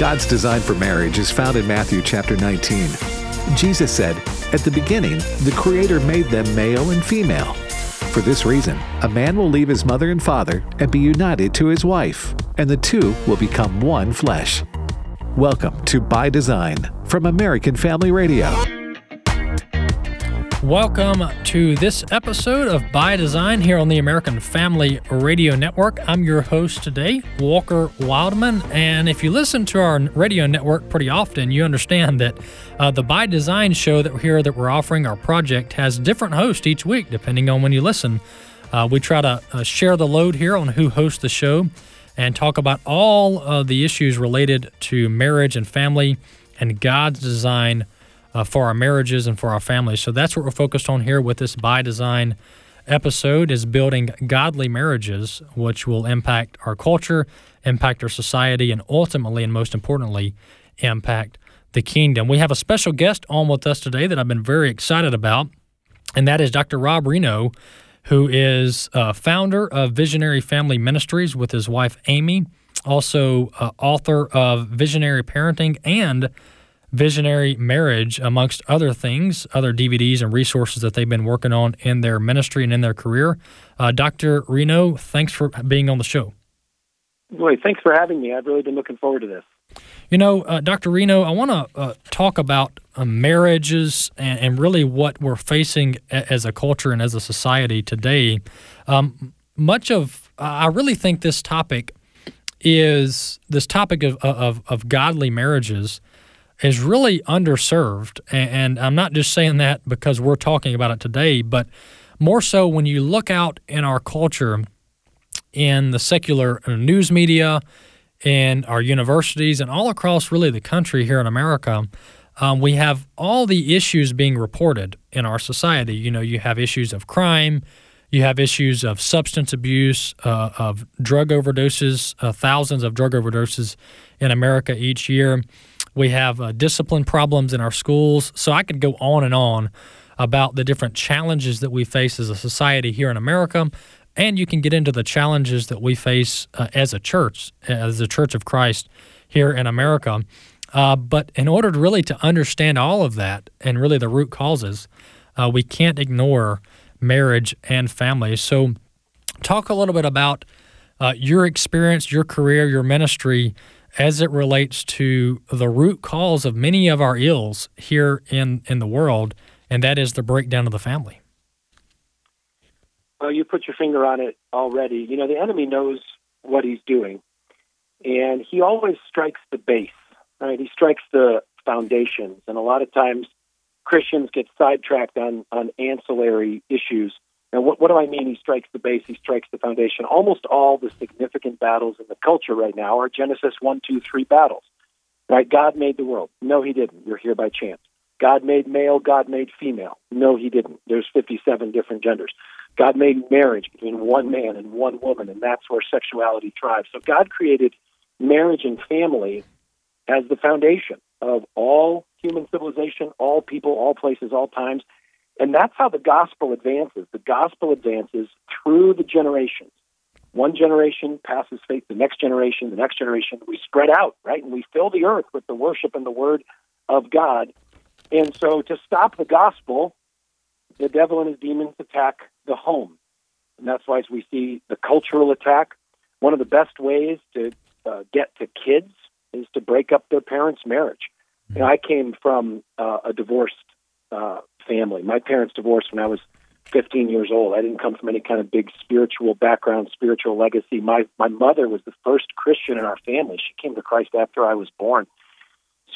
God's design for marriage is found in Matthew chapter 19. Jesus said, At the beginning, the Creator made them male and female. For this reason, a man will leave his mother and father and be united to his wife, and the two will become one flesh. Welcome to By Design from American Family Radio. Welcome to this episode of By Design here on the American Family Radio Network. I'm your host today, Walker Wildmon. And if you listen to our radio network pretty often, you understand that uh, the By Design show that we're here that we're offering, our project, has different hosts each week, depending on when you listen. Uh, we try to uh, share the load here on who hosts the show and talk about all of the issues related to marriage and family and God's design uh, for our marriages and for our families. So that's what we're focused on here with this by design episode is building godly marriages which will impact our culture, impact our society and ultimately and most importantly impact the kingdom. We have a special guest on with us today that I've been very excited about and that is Dr. Rob Rienow who is uh, founder of Visionary Family Ministries with his wife Amy, also uh, author of Visionary Parenting and Visionary Marriage, amongst other things, other DVDs and resources that they've been working on in their ministry and in their career. Uh, Dr. Rienow, thanks for being on the show. Boy, thanks for having me. I've really been looking forward to this. You know, uh, Dr. Rienow, I want to uh, talk about uh, marriages and, and, really what we're facing a- as a culture and as a society today. Um, much of, I really think this topic is this topic of, of, of godly marriages is really underserved. And, I'm not just saying that because we're talking about it today, but more so when you look out in our culture, in the secular uh, news media, in our universities, and all across really the country here in America, um, we have all the issues being reported in our society. You know, you have issues of crime, you have issues of substance abuse, uh, of drug overdoses, uh, thousands of drug overdoses in America each year. We have uh, discipline problems in our schools. So I could go on and on about the different challenges that we face as a society here in America. And you can get into the challenges that we face uh, as a church, as the Church of Christ here in America. Uh, but in order to really to understand all of that and really the root causes, uh, we can't ignore marriage and family. So, talk a little bit about uh, your experience, your career, your ministry as it relates to the root cause of many of our ills here in, in the world, and that is the breakdown of the family. Well, you put your finger on it already. You know, the enemy knows what he's doing, and he always strikes the base, right? He strikes the foundations, and a lot of times Christians get sidetracked on, on ancillary issues and what, what do I mean? He strikes the base, he strikes the foundation. Almost all the significant battles in the culture right now are Genesis 1, 2, 3 battles. Right? God made the world. No, he didn't. You're here by chance. God made male, God made female. No, he didn't. There's 57 different genders. God made marriage between one man and one woman, and that's where sexuality thrives. So God created marriage and family as the foundation of all human civilization, all people, all places, all times. And that's how the gospel advances. The gospel advances through the generations. One generation passes faith, the next generation, the next generation. We spread out, right? And we fill the earth with the worship and the word of God. And so to stop the gospel, the devil and his demons attack the home. And that's why we see the cultural attack. One of the best ways to uh, get to kids is to break up their parents' marriage. You know, I came from uh, a divorced uh, family. My parents divorced when I was 15 years old. I didn't come from any kind of big spiritual background, spiritual legacy. My my mother was the first Christian in our family. She came to Christ after I was born.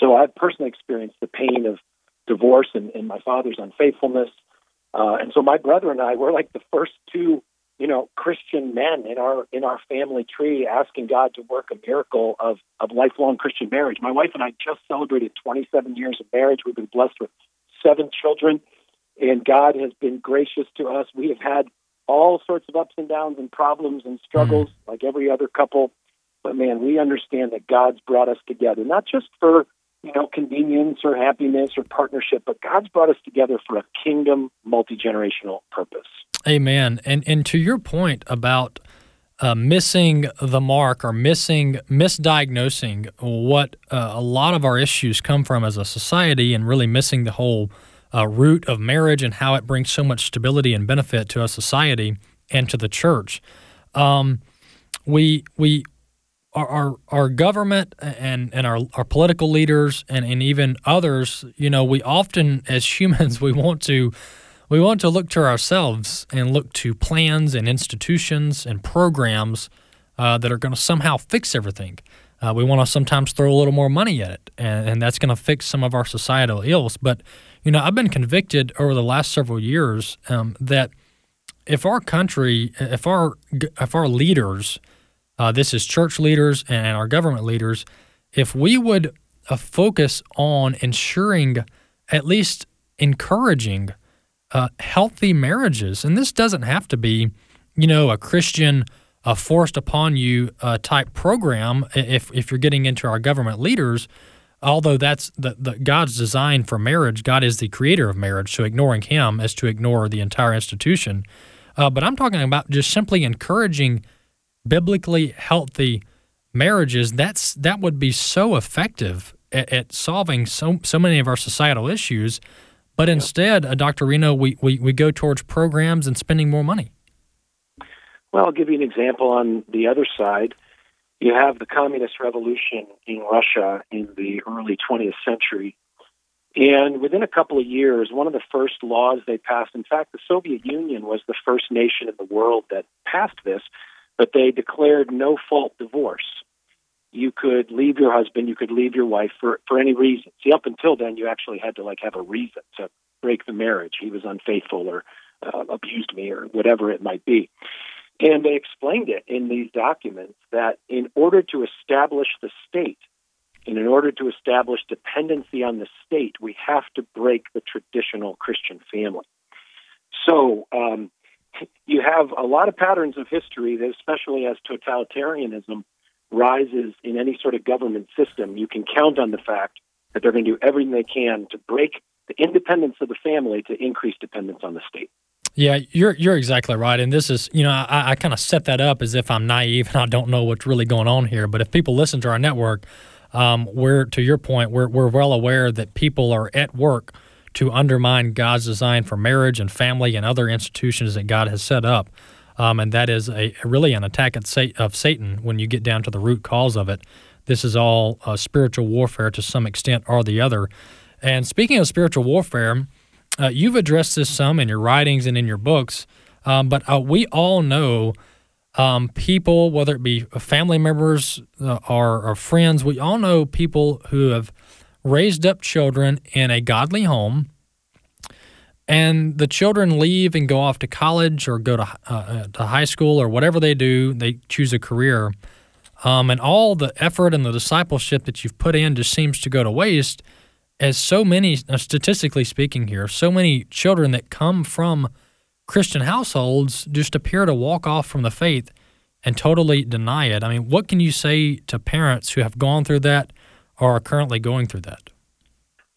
So I've personally experienced the pain of divorce and, and my father's unfaithfulness. Uh, and so my brother and I were like the first two, you know, Christian men in our in our family tree, asking God to work a miracle of of lifelong Christian marriage. My wife and I just celebrated 27 years of marriage. We've been blessed with seven children, and God has been gracious to us. We have had all sorts of ups and downs and problems and struggles, mm-hmm. like every other couple. But man, we understand that God's brought us together, not just for you know convenience or happiness or partnership, but God's brought us together for a kingdom, multi generational purpose. Amen. And and to your point about uh, missing the mark or missing misdiagnosing what uh, a lot of our issues come from as a society and really missing the whole uh, root of marriage and how it brings so much stability and benefit to a society and to the church. Um, we we our, our, our government and, and our, our political leaders and, and even others, you know, we often as humans we want to we want to look to ourselves and look to plans and institutions and programs uh, that are going to somehow fix everything. Uh, we want to sometimes throw a little more money at it, and, and that's going to fix some of our societal ills. But, you know, I've been convicted over the last several years um, that if our country, if our if our leaders, uh, this is church leaders and our government leaders, if we would uh, focus on ensuring, at least encouraging uh, healthy marriages. And this doesn't have to be, you know, a Christian uh, forced upon you uh, type program if, if you're getting into our government leaders. Although that's the, the God's design for marriage, God is the creator of marriage, so ignoring Him is to ignore the entire institution. Uh, but I'm talking about just simply encouraging biblically healthy marriages. That's that would be so effective at, at solving so so many of our societal issues but instead, uh, Dr. Rienow, we, we, we go towards programs and spending more money. Well, I'll give you an example on the other side. You have the communist revolution in Russia in the early 20th century. And within a couple of years, one of the first laws they passed, in fact, the Soviet Union was the first nation in the world that passed this, but they declared no fault divorce you could leave your husband, you could leave your wife for, for any reason. See, up until then, you actually had to like have a reason to break the marriage. He was unfaithful or uh, abused me or whatever it might be. And they explained it in these documents that in order to establish the state, and in order to establish dependency on the state, we have to break the traditional Christian family. So um, you have a lot of patterns of history, that especially as totalitarianism rises in any sort of government system, you can count on the fact that they're going to do everything they can to break the independence of the family to increase dependence on the state. Yeah, you're you're exactly right, and this is you know I, I kind of set that up as if I'm naive and I don't know what's really going on here. But if people listen to our network, um, we're to your point, we're we're well aware that people are at work to undermine God's design for marriage and family and other institutions that God has set up um, and that is a really an attack of Satan when you get down to the root cause of it. This is all uh, spiritual warfare to some extent or the other. And speaking of spiritual warfare, uh, you've addressed this some in your writings and in your books, um, but uh, we all know um, people, whether it be family members uh, or, or friends, we all know people who have raised up children in a godly home and the children leave and go off to college or go to, uh, uh, to high school or whatever they do, they choose a career. Um, and all the effort and the discipleship that you've put in just seems to go to waste, as so many, uh, statistically speaking, here, so many children that come from Christian households just appear to walk off from the faith and totally deny it. I mean, what can you say to parents who have gone through that or are currently going through that?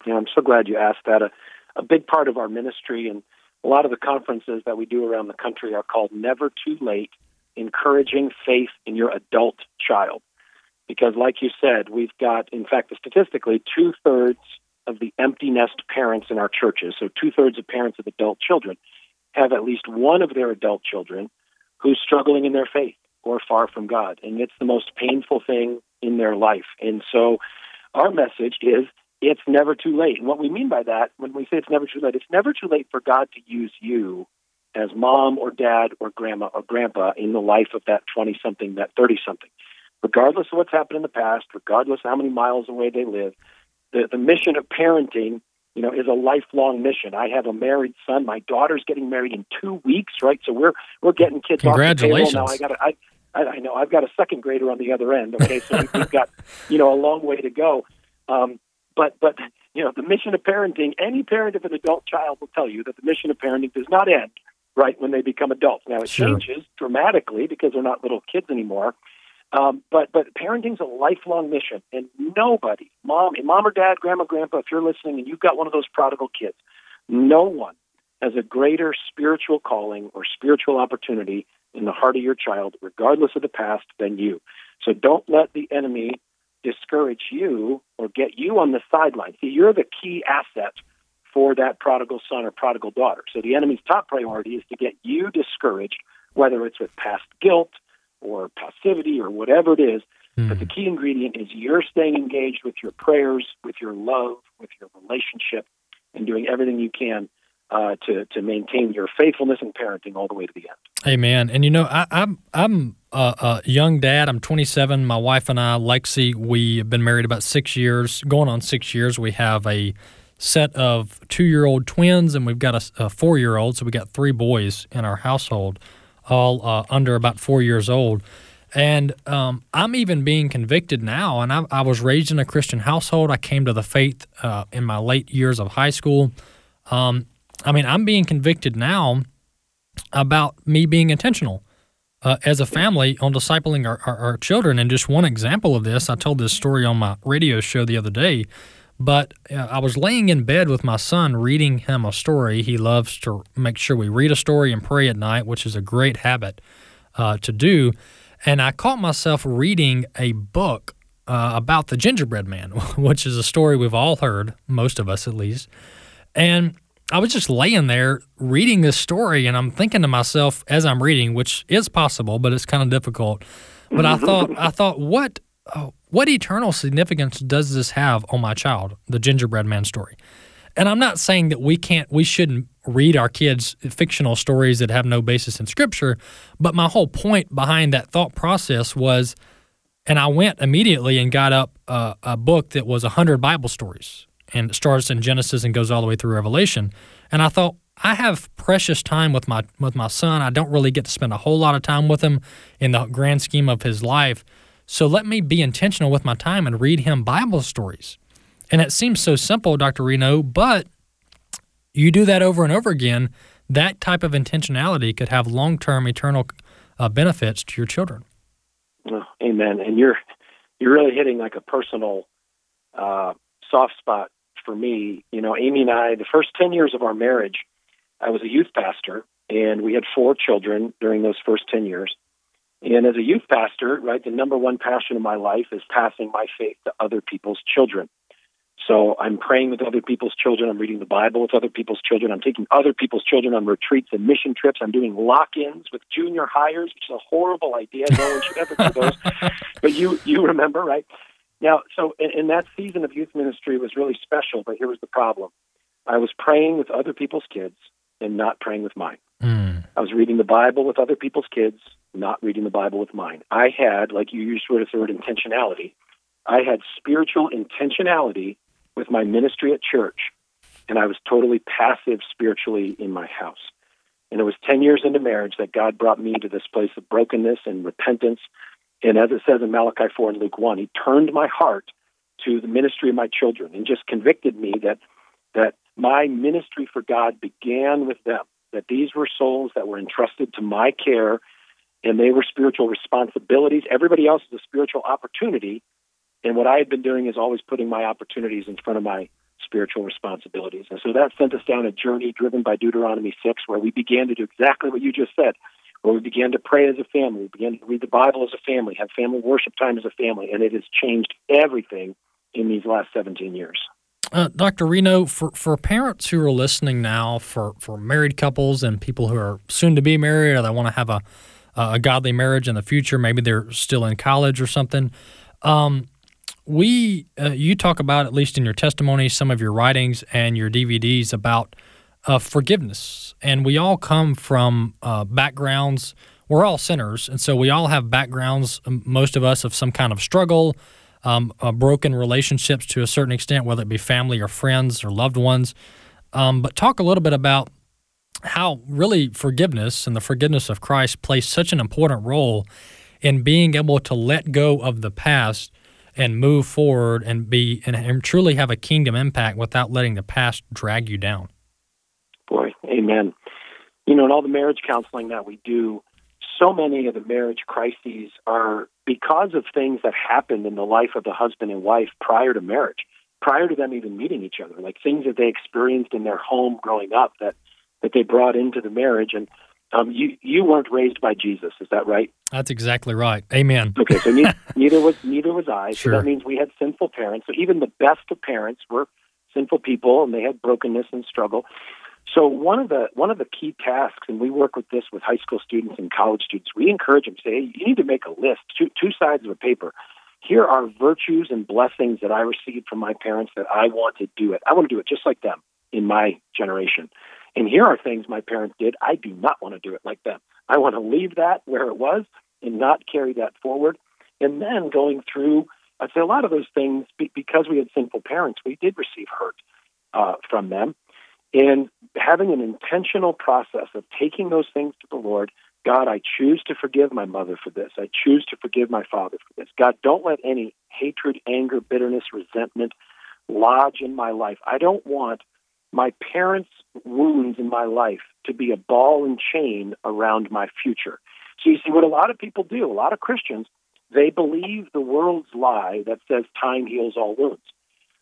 Yeah, I'm so glad you asked that. Uh, a big part of our ministry and a lot of the conferences that we do around the country are called Never Too Late Encouraging Faith in Your Adult Child. Because, like you said, we've got, in fact, statistically, two thirds of the empty nest parents in our churches, so two thirds of parents of adult children, have at least one of their adult children who's struggling in their faith or far from God. And it's the most painful thing in their life. And so, our message is it's never too late. And what we mean by that, when we say it's never too late, it's never too late for God to use you as mom or dad or grandma or grandpa in the life of that 20 something, that 30 something. Regardless of what's happened in the past, regardless of how many miles away they live, the, the mission of parenting, you know, is a lifelong mission. I have a married son. My daughter's getting married in two weeks, right? So we're we're getting kids Congratulations. off the table now. I got I, I know I've got a second grader on the other end. Okay, so we've got you know a long way to go. Um, but but you know, the mission of parenting, any parent of an adult child will tell you that the mission of parenting does not end right when they become adults. Now it sure. changes dramatically because they're not little kids anymore. Um, but but parenting's a lifelong mission, and nobody, mom, mom or dad, grandma, grandpa, if you're listening and you've got one of those prodigal kids, no one has a greater spiritual calling or spiritual opportunity in the heart of your child, regardless of the past, than you. So don't let the enemy discourage you or get you on the sideline. See, you're the key asset for that prodigal son or prodigal daughter. So the enemy's top priority is to get you discouraged, whether it's with past guilt or passivity or whatever it is. Mm. But the key ingredient is you're staying engaged with your prayers, with your love, with your relationship, and doing everything you can uh, to to maintain your faithfulness and parenting all the way to the end. Amen. And you know, I, I'm I'm a, a, young dad. I'm 27. My wife and I, Lexi, we have been married about six years, going on six years. We have a set of two year old twins, and we've got a, a four year old. So we got three boys in our household, all uh, under about four years old. And um, I'm even being convicted now. And I, I, was raised in a Christian household. I came to the faith uh, in my late years of high school. Um, I mean, I'm being convicted now about me being intentional uh, as a family on discipling our, our, our, children. And just one example of this, I told this story on my radio show the other day. But uh, I was laying in bed with my son reading him a story. He loves to make sure we read a story and pray at night, which is a great habit uh, to do. And I caught myself reading a book uh, about the gingerbread man, which is a story we've all heard, most of us at least. And I was just laying there reading this story, and I'm thinking to myself as I'm reading, which is possible, but it's kind of difficult. But I thought, I thought, what, oh, what eternal significance does this have on my child, the gingerbread man story? And I'm not saying that we can't, we shouldn't read our kids fictional stories that have no basis in scripture, but my whole point behind that thought process was, and I went immediately and got up uh, a book that was 100 Bible stories and it starts in Genesis and goes all the way through Revelation. And I thought, I have precious time with my with my son. I don't really get to spend a whole lot of time with him in the grand scheme of his life. So let me be intentional with my time and read him Bible stories. And it seems so simple, Dr. Rienow, but you do that over and over again, that type of intentionality could have long-term eternal uh, benefits to your children. Oh, amen. And you're you're really hitting like a personal uh, soft spot for me, you know, Amy and I, the first 10 years of our marriage, I was a youth pastor and we had four children during those first 10 years. And as a youth pastor, right, the number one passion of my life is passing my faith to other people's children. So I'm praying with other people's children. I'm reading the Bible with other people's children. I'm taking other people's children on retreats and mission trips. I'm doing lock-ins with junior hires, which is a horrible idea. No one should ever do those. but you you remember, right? Now, so in, that season of youth ministry was really special, but here was the problem. I was praying with other people's kids and not praying with mine. Mm. I was reading the Bible with other people's kids, not reading the Bible with mine. I had, like you used the word intentionality, I had spiritual intentionality with my ministry at church, and I was totally passive spiritually in my house. And it was 10 years into marriage that God brought me to this place of brokenness and repentance and as it says in Malachi 4 and Luke 1, he turned my heart to the ministry of my children and just convicted me that that my ministry for God began with them, that these were souls that were entrusted to my care and they were spiritual responsibilities. Everybody else is a spiritual opportunity. And what I had been doing is always putting my opportunities in front of my spiritual responsibilities. And so that sent us down a journey driven by Deuteronomy 6, where we began to do exactly what you just said where we began to pray as a family, we began to read the Bible as a family, have family worship time as a family, and it has changed everything in these last 17 years. Uh, Dr. Rienow, for, for parents who are listening now, for, for married couples and people who are soon to be married or they want to have a, a godly marriage in the future, maybe they're still in college or something. Um, we, uh, you talk about, at least in your testimony, some of your writings and your DVDs about uh, forgiveness. And we all come from uh, backgrounds, we're all sinners. And so we all have backgrounds, most of us, of some kind of struggle, um, uh, broken relationships to a certain extent, whether it be family or friends or loved ones. Um, but talk a little bit about how really forgiveness and the forgiveness of Christ plays such an important role in being able to let go of the past and move forward and be and, and truly have a kingdom impact without letting the past drag you down. Amen. You know, in all the marriage counseling that we do, so many of the marriage crises are because of things that happened in the life of the husband and wife prior to marriage, prior to them even meeting each other, like things that they experienced in their home growing up that that they brought into the marriage. And Um, you you weren't raised by Jesus, is that right? That's exactly right. Amen. Okay, so neither, neither was neither was I. Sure. So that means we had sinful parents. So even the best of parents were sinful people, and they had brokenness and struggle. So one of the one of the key tasks, and we work with this with high school students and college students. We encourage them to say, hey, you need to make a list, two two sides of a paper. Here are virtues and blessings that I received from my parents that I want to do it. I want to do it just like them in my generation. And here are things my parents did. I do not want to do it like them. I want to leave that where it was and not carry that forward. And then going through, I'd say a lot of those things, because we had sinful parents, we did receive hurt uh, from them. And having an intentional process of taking those things to the Lord, God, I choose to forgive my mother for this. I choose to forgive my father for this. God, don't let any hatred, anger, bitterness, resentment lodge in my life. I don't want my parents' wounds in my life to be a ball and chain around my future. So you see what a lot of people do, a lot of Christians, they believe the world's lie that says time heals all wounds.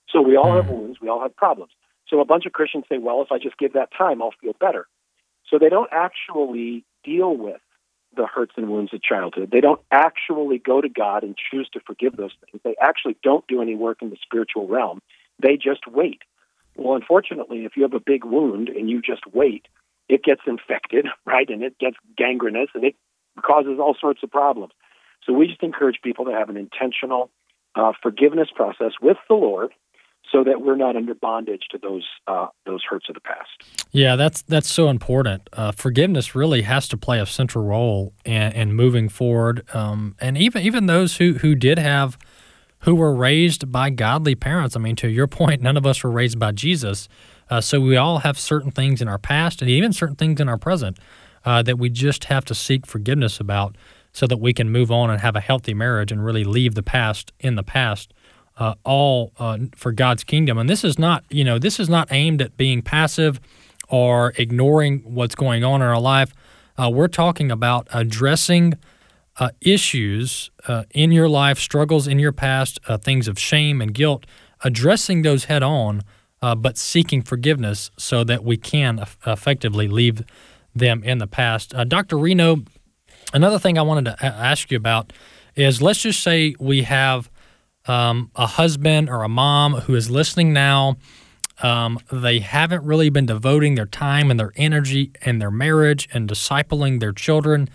So we all have hmm. wounds, we all have problems. So a bunch of Christians say, well, if I just give that time, I'll feel better. So they don't actually deal with the hurts and wounds of childhood. They don't actually go to God and choose to forgive those things. They actually don't do any work in the spiritual realm. They just wait. Well, unfortunately, if you have a big wound and you just wait, it gets infected, right? And it gets gangrenous and it causes all sorts of problems. So we just encourage people to have an intentional uh, forgiveness process with the Lord so that we're not under bondage to those uh, those hurts of the past. Yeah, that's that's so important. Uh, forgiveness really has to play a central role in, in moving forward, um, and even even those who who did have who were raised by godly parents. I mean, to your point, none of us were raised by Jesus. Uh, so we all have certain things in our past and even certain things in our present uh, that we just have to seek forgiveness about so that we can move on and have a healthy marriage and really leave the past in the past. Uh, all uh, for God's kingdom, and this is not, you know, this is not aimed at being passive or ignoring what's going on in our life. Uh, we're talking about addressing uh, issues uh, in your life, struggles in your past, uh, things of shame and guilt, addressing those head on, but seeking forgiveness so that we can effectively leave them in the past. Dr. Rienow, another thing I wanted to ask you about is let's just say we have um, a husband or a mom who is listening now. Um, they haven't really been devoting their time and their energy and their marriage and discipling their children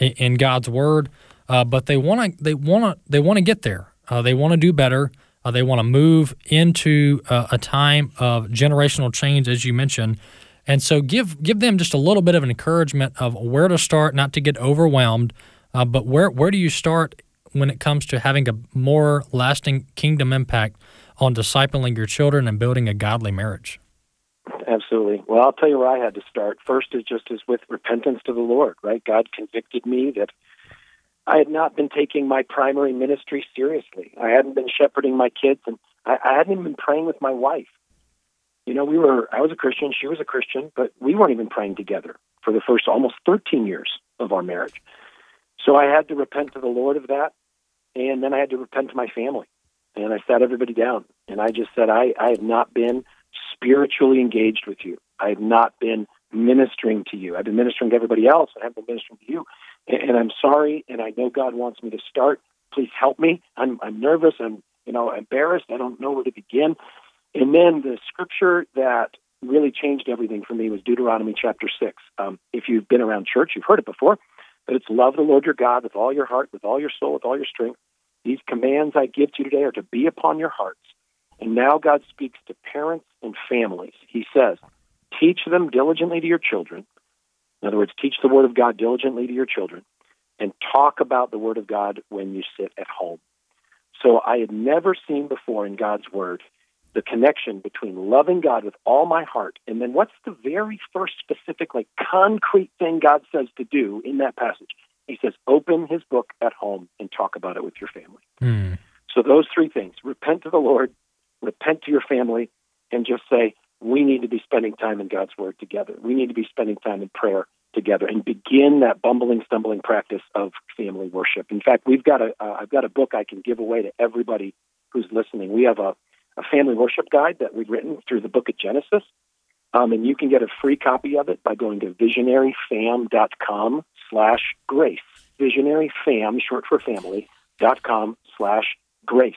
in God's Word, uh, but they want to they want to they want to get there. Uh, they want to do better. Uh, they want to move into uh, a time of generational change, as you mentioned, and so give give them just a little bit of an encouragement of where to start, not to get overwhelmed, uh, but where where do you start when it comes to having a more lasting kingdom impact on discipling your children and building a godly marriage? Absolutely. Well, I'll tell you where I had to start. First is just as with repentance to the Lord, right? God convicted me that I had not been taking my primary ministry seriously. I hadn't been shepherding my kids, and I, I hadn't even been praying with my wife. You know, we were, I was a Christian, she was a Christian, but we weren't even praying together for the first almost 13 years of our marriage. So I had to repent to the Lord of that, and then I had to repent to my family. And I sat everybody down, and I just said, I, I have not been spiritually engaged with you. I have not been ministering to you. I've been ministering to everybody else. and I haven't been ministering to you. And, and I'm sorry, and I know God wants me to start. Please help me. I'm, I'm nervous. I'm, you know, embarrassed. I don't know where to begin. And then the scripture that really changed everything for me was Deuteronomy chapter 6. Um, if you've been around church, you've heard it before, but it's love the Lord your God with all your heart, with all your soul, with all your strength. These commands I give to you today are to be upon your hearts and now God speaks to parents and families. He says, teach them diligently to your children. In other words, teach the Word of God diligently to your children and talk about the Word of God when you sit at home. So I had never seen before in God's Word the connection between loving God with all my heart and then what's the very first specific, like concrete thing God says to do in that passage? He says, open his book at home and talk about it with your family. Mm. So those three things repent to the Lord, repent to your family, and just say, we need to be spending time in God's Word together. We need to be spending time in prayer together and begin that bumbling, stumbling practice of family worship. In fact, we've got a uh, I've got a book I can give away to everybody who's listening. We have a, a family worship guide that we've written through the book of Genesis. Um, and you can get a free copy of it by going to visionaryfam.com slash grace. Visionaryfam, short for family, dot com slash grace.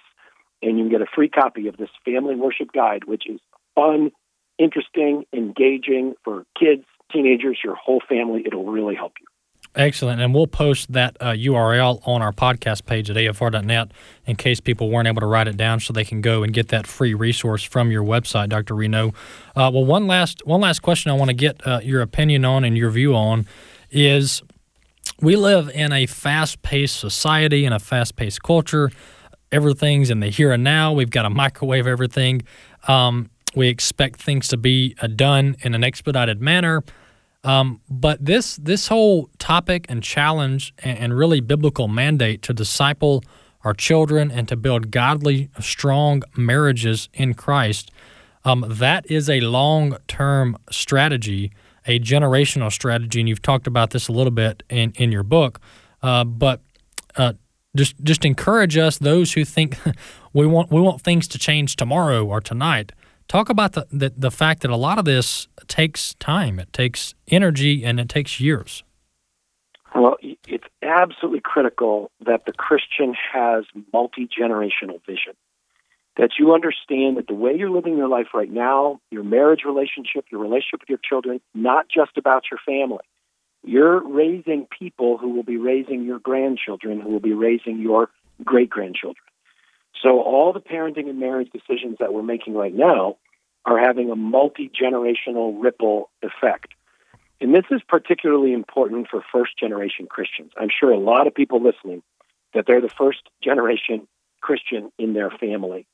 And you can get a free copy of this family worship guide, which is fun, interesting, engaging for kids, teenagers, your whole family. It'll really help you. Excellent. And we'll post that uh, URL on our podcast page at afr.net in case people weren't able to write it down so they can go and get that free resource from your website, Dr. Rienow. Uh, well, one last, one last question I want to get uh, your opinion on and your view on is we live in a fast paced society and a fast paced culture. Everything's in the here and now. We've got to microwave everything. Um, we expect things to be uh, done in an expedited manner. Um, but this this whole topic and challenge and, and, really biblical mandate to disciple our children and to build godly, strong marriages in Christ, um, that is a long term strategy, a generational strategy, and you've talked about this a little bit in in your book. Uh, but uh, just just encourage us, those who think we want we want things to change tomorrow or tonight. Talk about the, the, the fact that a lot of this takes time, it takes energy, and it takes years. Well, it's absolutely critical that the Christian has multi generational vision. That you understand that the way you're living your life right now, your marriage relationship, your relationship with your children, not just about your family. You're raising people who will be raising your grandchildren, who will be raising your great grandchildren. So all the parenting and marriage decisions that we're making right now are having a multi generational ripple effect. And this is particularly important for first generation Christians. I'm sure a lot of people listening that they're the first generation Christian in their family.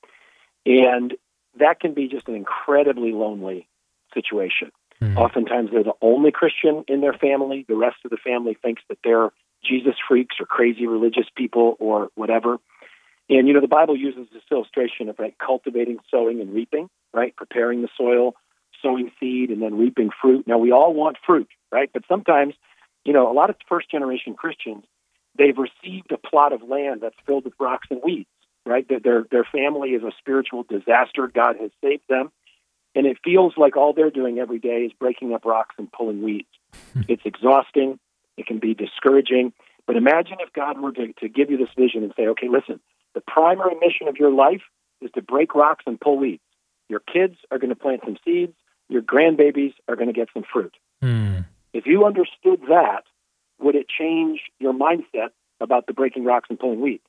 And that can be just an incredibly lonely situation. Mm-hmm. Oftentimes they're the only Christian in their family. The rest of the family thinks that they're Jesus freaks or crazy religious people or whatever. And you know, the Bible uses this illustration of right cultivating, sowing, and reaping, right? Preparing the soil, sowing seed, and then reaping fruit. Now we all want fruit, right? But sometimes, you know, a lot of first generation Christians, they've received a plot of land that's filled with rocks and weeds, right? Their their family is a spiritual disaster. God has saved them. And it feels like all they're doing every day is breaking up rocks and pulling weeds. Hmm. it's exhausting. It can be discouraging. But imagine if God were to, to give you this vision and say, okay, listen, the primary mission of your life is to break rocks and pull weeds. Your kids are going to plant some seeds. Your grandbabies are going to get some fruit. Mm. If you understood that, would it change your mindset about the breaking rocks and pulling weeds?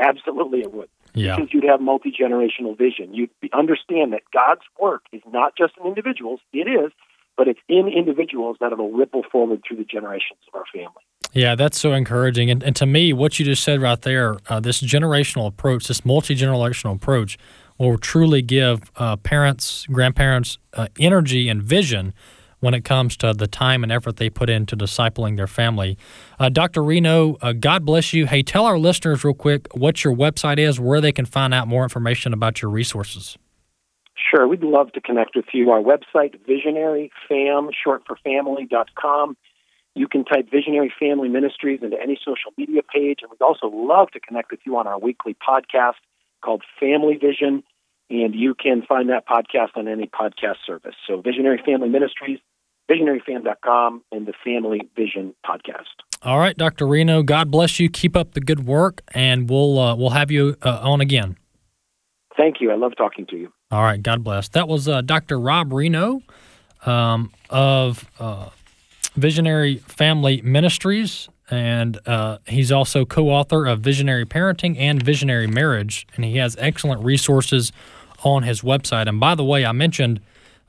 Absolutely, it would. Yeah. Because you'd have multi generational vision. You'd understand that God's work is not just in individuals, it is, but it's in individuals that it'll ripple forward through the generations of our family. Yeah, that's so encouraging. And, and to me, what you just said right there, uh, this generational approach, this multi generational approach, will truly give uh, parents, grandparents uh, energy and vision when it comes to the time and effort they put into discipling their family. Uh, Dr. Rienow, uh, God bless you. Hey, tell our listeners real quick what your website is, where they can find out more information about your resources. Sure, we'd love to connect with you. Our website, visionaryfam, short for family.com. You can type Visionary Family Ministries into any social media page, and we'd also love to connect with you on our weekly podcast called Family Vision, and you can find that podcast on any podcast service. So Visionary Family Ministries, visionaryfam.com, and the Family Vision podcast. All right, Dr. Rienow, God bless you. Keep up the good work, and we'll uh, we'll have you uh, on again. Thank you. I love talking to you. All right, God bless. That was uh, Dr. Rob Rienow um, of uh, Visionary Family Ministries, and uh, he's also co author of Visionary Parenting and Visionary Marriage, and he has excellent resources on his website. And by the way, I mentioned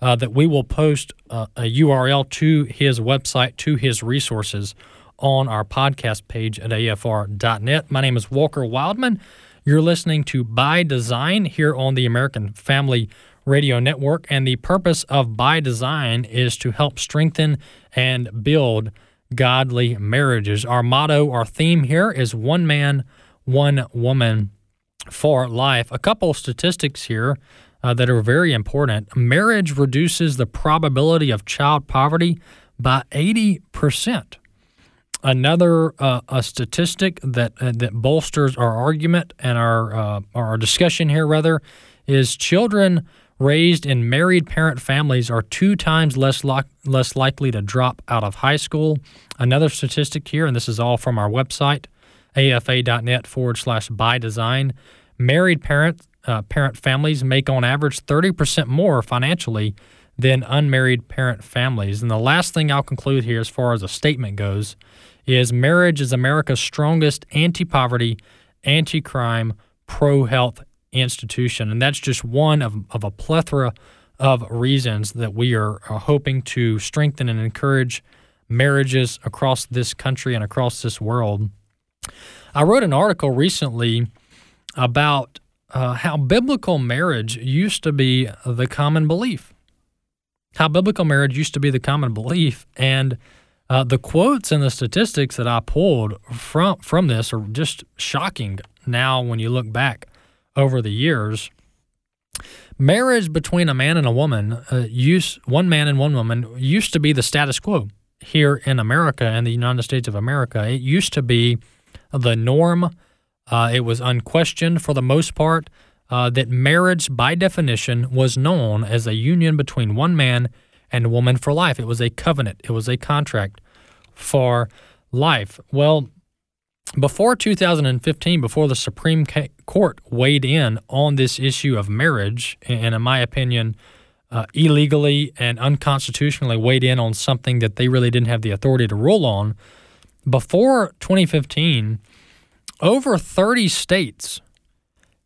uh, that we will post uh, a URL to his website, to his resources on our podcast page at afr.net. My name is Walker Wildmon. You're listening to By Design here on the American Family Radio Network, and the purpose of By Design is to help strengthen and build godly marriages. Our motto, our theme here is one man, one woman for life. A couple statistics here uh, that are very important. Marriage reduces the probability of child poverty by 80%. Another uh, a statistic that uh, that bolsters our argument and our uh, our discussion here rather is children raised in married parent families are two times less less likely to drop out of high school. Another statistic here, and this is all from our website, afa.net forward slash by design. Married parent uh, parent families make on average 30% more financially than unmarried parent families. And the last thing I'll conclude here, as far as a statement goes, is marriage is America's strongest anti poverty, anti crime, pro health institution. And that's just one of, of a plethora of reasons that we are, are hoping to strengthen and encourage marriages across this country and across this world. I wrote an article recently about uh, how biblical marriage used to be the common belief. How biblical marriage used to be the common belief. And uh, the quotes and the statistics that I pulled from, from this are just shocking now when you look back over the years. Marriage between a man and a woman, uh, one man and one woman, used to be the status quo here in America and the United States of America. It used to be the norm. Uh, it was unquestioned for the most part uh, that marriage, by definition, was known as a union between one man and woman for life. It was a covenant, it was a contract for life. Well, before 2015, before the Supreme Court weighed in on this issue of marriage, and in my opinion, uh, illegally and unconstitutionally weighed in on something that they really didn't have the authority to rule on, before 2015, over 30 states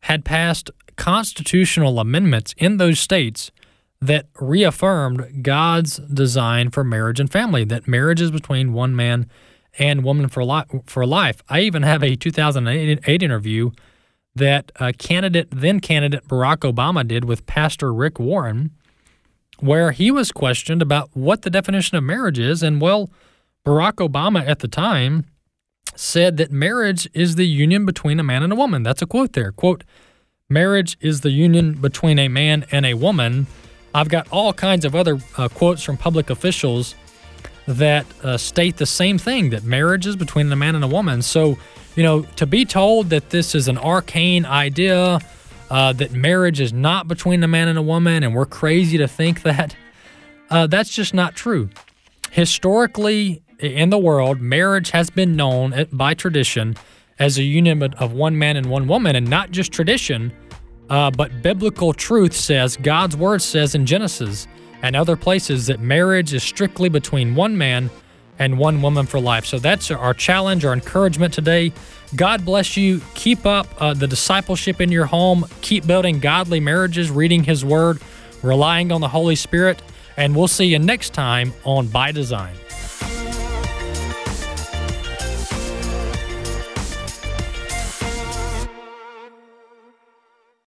had passed constitutional amendments in those states that reaffirmed God's design for marriage and family, that marriage is between one man and woman for, for life. I even have a 2008 interview that candidate, then candidate Barack Obama did with Pastor Rick Warren, where he was questioned about what the definition of marriage is. And well, Barack Obama at the time said that marriage is the union between a man and a woman. That's a quote there. Quote, marriage is the union between a man and a woman. I've got all kinds of other uh, quotes from public officials that uh, state the same thing that marriage is between a man and a woman. So, you know, to be told that this is an arcane idea, uh, that marriage is not between a man and a woman, and we're crazy to think that, uh, that's just not true. Historically, in the world, marriage has been known by tradition as a union of one man and one woman, and not just tradition, uh, but biblical truth says, God's word says in Genesis and other places that marriage is strictly between one man and one woman for life. So that's our challenge, our encouragement today. God bless you. Keep up uh, the discipleship in your home. Keep building godly marriages, reading His Word, relying on the Holy Spirit. And we'll see you next time on By Design.